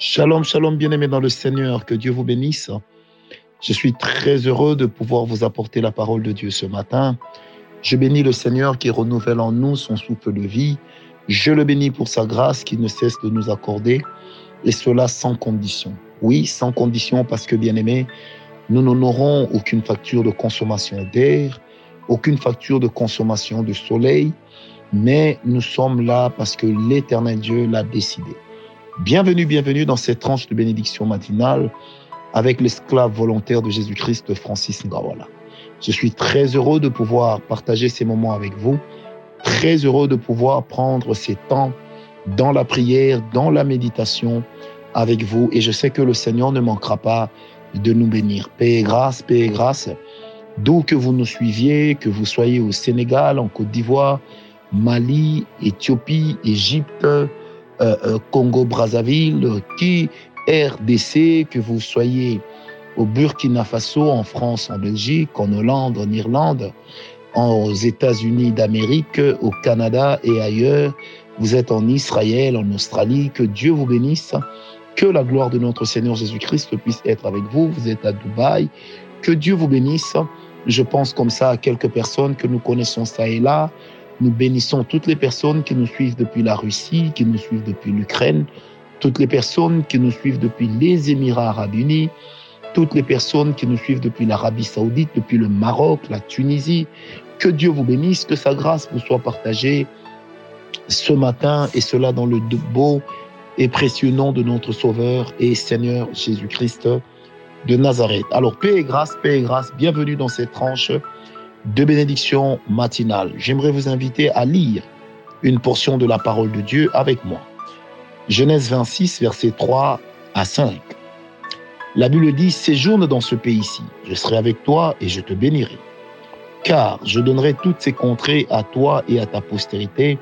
Shalom, shalom, bien-aimés dans le Seigneur, que Dieu vous bénisse. Je suis très heureux de pouvoir vous apporter la parole de Dieu ce matin. Je bénis le Seigneur qui renouvelle en nous son souffle de vie. Je le bénis pour sa grâce qui ne cesse de nous accorder, et cela sans condition. Oui, sans condition parce que, bien-aimés, nous n'aurons aucune facture de consommation d'air, aucune facture de consommation de soleil, mais nous sommes là parce que l'Éternel Dieu l'a décidé. Bienvenue, bienvenue dans cette tranche de bénédiction matinale avec l'esclave volontaire de Jésus-Christ, Francis Ngawala. Je suis très heureux de pouvoir partager ces moments avec vous, très heureux de pouvoir prendre ces temps dans la prière, dans la méditation avec vous, et je sais que le Seigneur ne manquera pas de nous bénir. Paix et grâce, paix et grâce, d'où que vous nous suiviez, que vous soyez au Sénégal, en Côte d'Ivoire, Mali, Éthiopie, Égypte, Congo-Brazzaville, qui RDC, que vous soyez au Burkina Faso, en France, en Belgique, en Hollande, en Irlande, aux États-Unis d'Amérique, au Canada et ailleurs. Vous êtes en Israël, en Australie. Que Dieu vous bénisse. Que la gloire de notre Seigneur Jésus-Christ puisse être avec vous. Vous êtes à Dubaï. Que Dieu vous bénisse. Je pense comme ça à quelques personnes que nous connaissons ça et là. Nous bénissons toutes les personnes qui nous suivent depuis la Russie, qui nous suivent depuis l'Ukraine, toutes les personnes qui nous suivent depuis les Émirats arabes unis, toutes les personnes qui nous suivent depuis l'Arabie saoudite, depuis le Maroc, la Tunisie. Que Dieu vous bénisse, que sa grâce vous soit partagée ce matin et cela dans le beau et précieux nom de notre Sauveur et Seigneur Jésus-Christ de Nazareth. Alors, paix et grâce, paix et grâce, bienvenue dans cette tranche de bénédiction matinale. J'aimerais vous inviter à lire une portion de la parole de Dieu avec moi. Genèse 26, versets 3 à 5. La Bible dit, séjourne dans ce pays-ci, je serai avec toi et je te bénirai. Car je donnerai toutes ces contrées à toi et à ta postérité,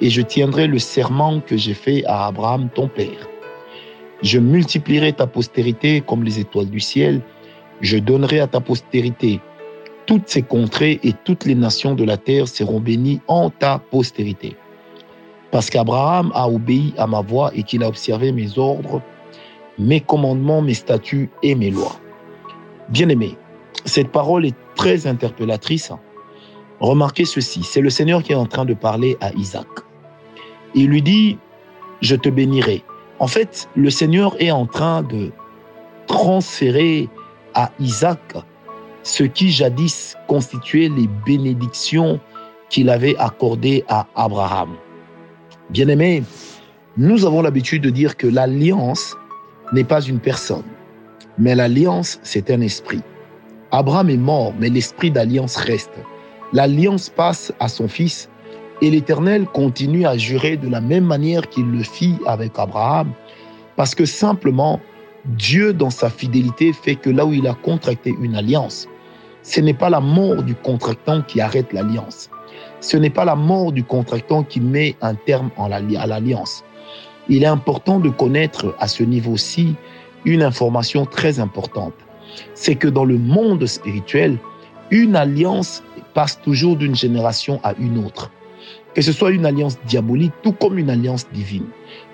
et je tiendrai le serment que j'ai fait à Abraham ton père. Je multiplierai ta postérité comme les étoiles du ciel, je donnerai à ta postérité toutes ces contrées et toutes les nations de la terre seront bénies en ta postérité. Parce qu'Abraham a obéi à ma voix et qu'il a observé mes ordres, mes commandements, mes statuts et mes lois. Bien-aimé, cette parole est très interpellatrice. Remarquez ceci, c'est le Seigneur qui est en train de parler à Isaac. Il lui dit, je te bénirai. En fait, le Seigneur est en train de transférer à Isaac ce qui jadis constituait les bénédictions qu'il avait accordées à Abraham. Bien-aimés, nous avons l'habitude de dire que l'alliance n'est pas une personne, mais l'alliance, c'est un esprit. Abraham est mort, mais l'esprit d'alliance reste. L'alliance passe à son fils et l'Éternel continue à jurer de la même manière qu'il le fit avec Abraham, parce que simplement, Dieu, dans sa fidélité, fait que là où il a contracté une alliance, ce n'est pas la mort du contractant qui arrête l'alliance. Ce n'est pas la mort du contractant qui met un terme à l'alliance. Il est important de connaître à ce niveau-ci une information très importante. C'est que dans le monde spirituel, une alliance passe toujours d'une génération à une autre. Que ce soit une alliance diabolique, tout comme une alliance divine.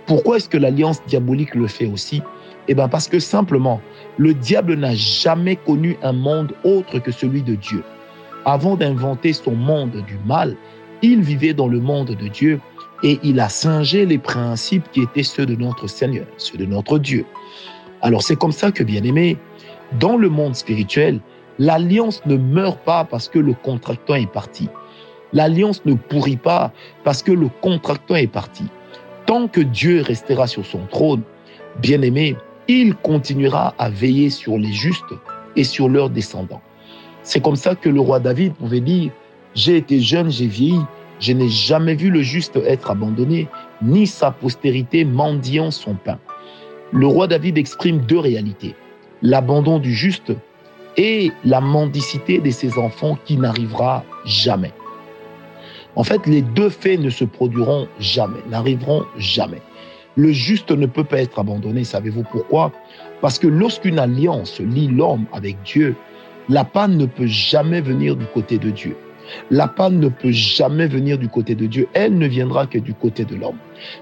Pourquoi est-ce que l'alliance diabolique le fait aussi? Eh bien parce que simplement, le diable n'a jamais connu un monde autre que celui de Dieu. Avant d'inventer son monde du mal, il vivait dans le monde de Dieu et il a singé les principes qui étaient ceux de notre Seigneur, ceux de notre Dieu. Alors c'est comme ça que, bien aimé, dans le monde spirituel, l'alliance ne meurt pas parce que le contractant est parti. L'alliance ne pourrit pas parce que le contractant est parti. Tant que Dieu restera sur son trône, bien aimé, il continuera à veiller sur les justes et sur leurs descendants. C'est comme ça que le roi David pouvait dire, j'ai été jeune, j'ai vieilli, je n'ai jamais vu le juste être abandonné, ni sa postérité mendiant son pain. Le roi David exprime deux réalités, l'abandon du juste et la mendicité de ses enfants qui n'arrivera jamais. En fait, les deux faits ne se produiront jamais, n'arriveront jamais. Le juste ne peut pas être abandonné. Savez-vous pourquoi? Parce que lorsqu'une alliance lie l'homme avec Dieu, la panne ne peut jamais venir du côté de Dieu. La panne ne peut jamais venir du côté de Dieu. Elle ne viendra que du côté de l'homme.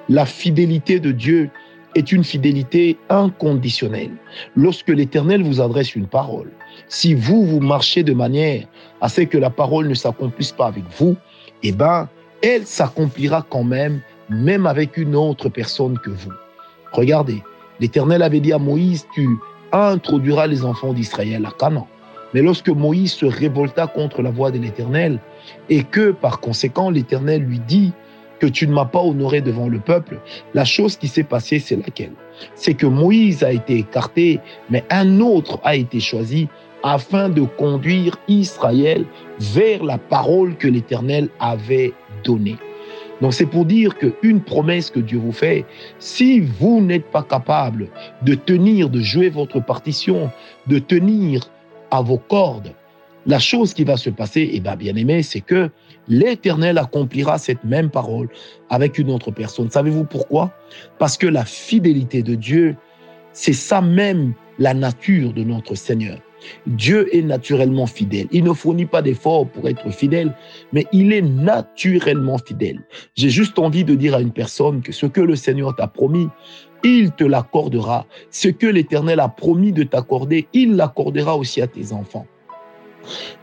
La fidélité de Dieu est une fidélité inconditionnelle. Lorsque l'Éternel vous adresse une parole, si vous, vous marchez de manière à ce que la parole ne s'accomplisse pas avec vous, eh bien, elle s'accomplira quand même, même avec une autre personne que vous. Regardez, l'Éternel avait dit à Moïse, tu introduiras les enfants d'Israël à Canaan. Mais lorsque Moïse se révolta contre la voix de l'Éternel, et que par conséquent l'Éternel lui dit que tu ne m'as pas honoré devant le peuple, la chose qui s'est passée, c'est laquelle? C'est que Moïse a été écarté, mais un autre a été choisi afin de conduire Israël vers la parole que l'Éternel avait donnée. Donc c'est pour dire qu'une promesse que Dieu vous fait, si vous n'êtes pas capable de tenir, de jouer votre partition, de tenir à vos cordes, la chose qui va se passer, eh bien, bien aimé, c'est que l'Éternel accomplira cette même parole avec une autre personne. Savez-vous pourquoi? Parce que la fidélité de Dieu, c'est ça même la nature de notre Seigneur. Dieu est naturellement fidèle. Il ne fournit pas d'efforts pour être fidèle, mais il est naturellement fidèle. J'ai juste envie de dire à une personne que ce que le Seigneur t'a promis, il te l'accordera. Ce que l'Éternel a promis de t'accorder, il l'accordera aussi à tes enfants.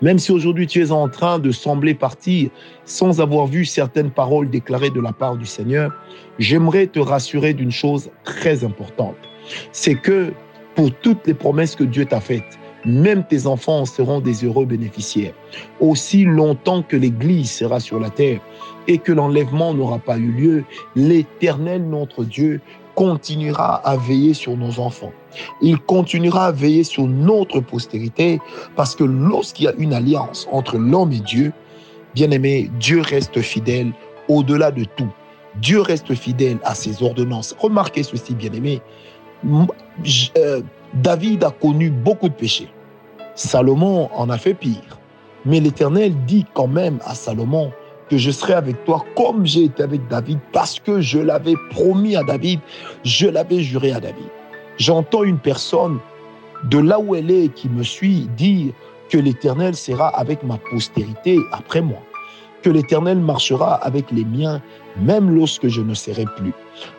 Même si aujourd'hui tu es en train de sembler partir sans avoir vu certaines paroles déclarées de la part du Seigneur, j'aimerais te rassurer d'une chose très importante. C'est que pour toutes les promesses que Dieu t'a faites, même tes enfants en seront des heureux bénéficiaires. Aussi longtemps que l'Église sera sur la terre et que l'enlèvement n'aura pas eu lieu, l'Éternel, notre Dieu, continuera à veiller sur nos enfants. Il continuera à veiller sur notre postérité parce que lorsqu'il y a une alliance entre l'homme et Dieu, bien aimé, Dieu reste fidèle au-delà de tout. Dieu reste fidèle à ses ordonnances. Remarquez ceci, bien aimé. Euh, David a connu beaucoup de péchés. Salomon en a fait pire. Mais l'Éternel dit quand même à Salomon que je serai avec toi comme j'ai été avec David parce que je l'avais promis à David, je l'avais juré à David. J'entends une personne de là où elle est qui me suit dire que l'Éternel sera avec ma postérité après moi que l'Éternel marchera avec les miens, même lorsque je ne serai plus.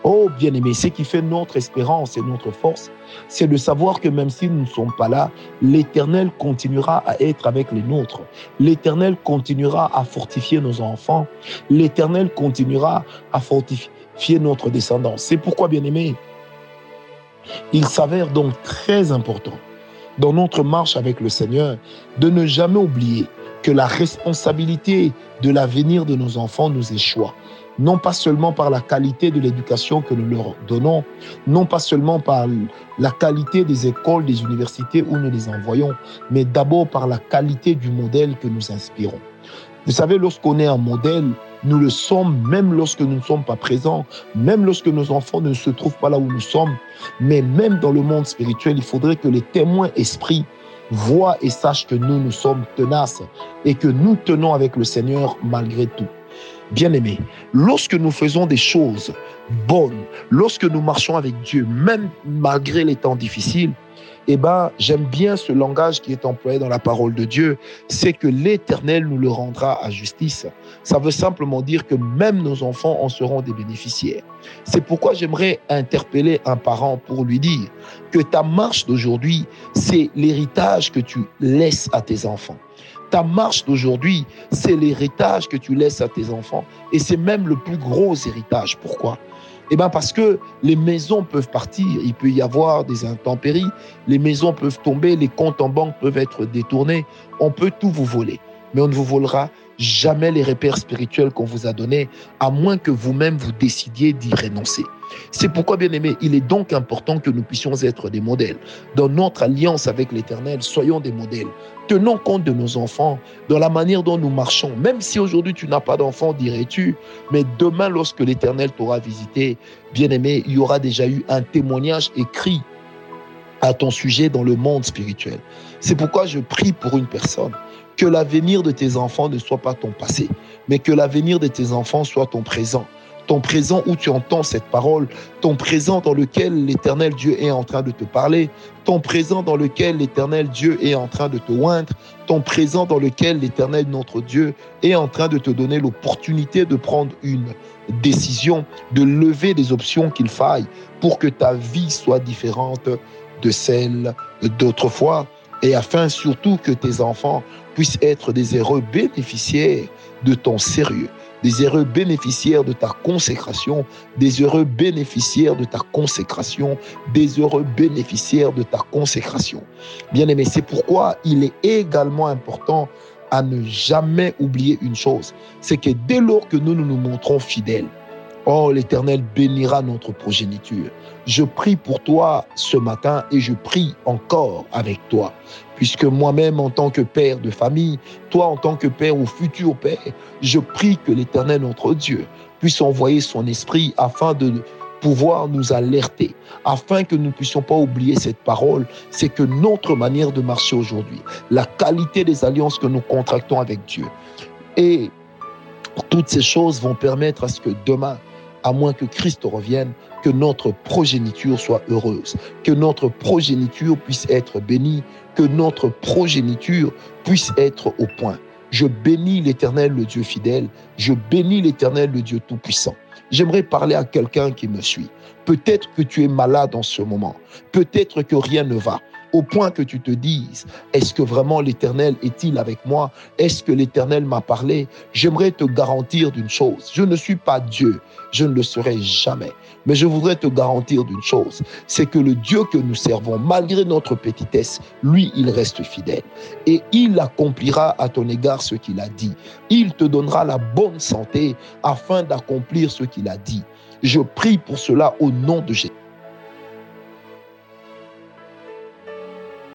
Oh bien-aimé, ce qui fait notre espérance et notre force, c'est de savoir que même si nous ne sommes pas là, l'Éternel continuera à être avec les nôtres. L'Éternel continuera à fortifier nos enfants. L'Éternel continuera à fortifier notre descendance. C'est pourquoi, bien-aimé, il s'avère donc très important dans notre marche avec le Seigneur de ne jamais oublier que la responsabilité de l'avenir de nos enfants nous échoue. Non pas seulement par la qualité de l'éducation que nous leur donnons, non pas seulement par la qualité des écoles, des universités où nous les envoyons, mais d'abord par la qualité du modèle que nous inspirons. Vous savez, lorsqu'on est un modèle, nous le sommes même lorsque nous ne sommes pas présents, même lorsque nos enfants ne se trouvent pas là où nous sommes. Mais même dans le monde spirituel, il faudrait que les témoins esprits voient et sachent que nous, nous sommes tenaces et que nous tenons avec le Seigneur malgré tout. Bien-aimés, lorsque nous faisons des choses bonnes, lorsque nous marchons avec Dieu, même malgré les temps difficiles, eh ben, j'aime bien ce langage qui est employé dans la parole de Dieu, c'est que l'Éternel nous le rendra à justice. Ça veut simplement dire que même nos enfants en seront des bénéficiaires. C'est pourquoi j'aimerais interpeller un parent pour lui dire que ta marche d'aujourd'hui, c'est l'héritage que tu laisses à tes enfants. Ta marche d'aujourd'hui, c'est l'héritage que tu laisses à tes enfants. Et c'est même le plus gros héritage. Pourquoi? Eh bien parce que les maisons peuvent partir, il peut y avoir des intempéries, les maisons peuvent tomber, les comptes en banque peuvent être détournés, on peut tout vous voler, mais on ne vous volera jamais les repères spirituels qu'on vous a donnés, à moins que vous-même vous décidiez d'y renoncer. C'est pourquoi, bien aimé, il est donc important que nous puissions être des modèles. Dans notre alliance avec l'Éternel, soyons des modèles. Tenons compte de nos enfants, dans la manière dont nous marchons. Même si aujourd'hui tu n'as pas d'enfant, dirais-tu, mais demain, lorsque l'Éternel t'aura visité, bien aimé, il y aura déjà eu un témoignage écrit à ton sujet dans le monde spirituel. C'est pourquoi je prie pour une personne que l'avenir de tes enfants ne soit pas ton passé, mais que l'avenir de tes enfants soit ton présent. Ton présent où tu entends cette parole, ton présent dans lequel l'éternel Dieu est en train de te parler, ton présent dans lequel l'éternel Dieu est en train de te oindre, ton présent dans lequel l'éternel notre Dieu est en train de te donner l'opportunité de prendre une décision de lever des options qu'il faille pour que ta vie soit différente de celle d'autrefois et afin surtout que tes enfants puissent être des heureux bénéficiaires de ton sérieux, des heureux bénéficiaires de ta consécration, des heureux bénéficiaires de ta consécration, des heureux bénéficiaires de ta consécration. Bien aimé, c'est pourquoi il est également important à ne jamais oublier une chose, c'est que dès lors que nous, nous nous montrons fidèles, Oh, l'Éternel bénira notre progéniture. Je prie pour toi ce matin et je prie encore avec toi, puisque moi-même en tant que père de famille, toi en tant que père ou futur père, je prie que l'Éternel notre Dieu puisse envoyer son esprit afin de pouvoir nous alerter, afin que nous ne puissions pas oublier cette parole, c'est que notre manière de marcher aujourd'hui, la qualité des alliances que nous contractons avec Dieu, et toutes ces choses vont permettre à ce que demain, à moins que Christ revienne, que notre progéniture soit heureuse, que notre progéniture puisse être bénie, que notre progéniture puisse être au point. Je bénis l'Éternel, le Dieu fidèle, je bénis l'Éternel, le Dieu tout-puissant. J'aimerais parler à quelqu'un qui me suit. Peut-être que tu es malade en ce moment, peut-être que rien ne va au point que tu te dises, est-ce que vraiment l'Éternel est-il avec moi? Est-ce que l'Éternel m'a parlé? J'aimerais te garantir d'une chose, je ne suis pas Dieu, je ne le serai jamais. Mais je voudrais te garantir d'une chose, c'est que le Dieu que nous servons, malgré notre petitesse, lui, il reste fidèle. Et il accomplira à ton égard ce qu'il a dit. Il te donnera la bonne santé afin d'accomplir ce qu'il a dit. Je prie pour cela au nom de Jésus.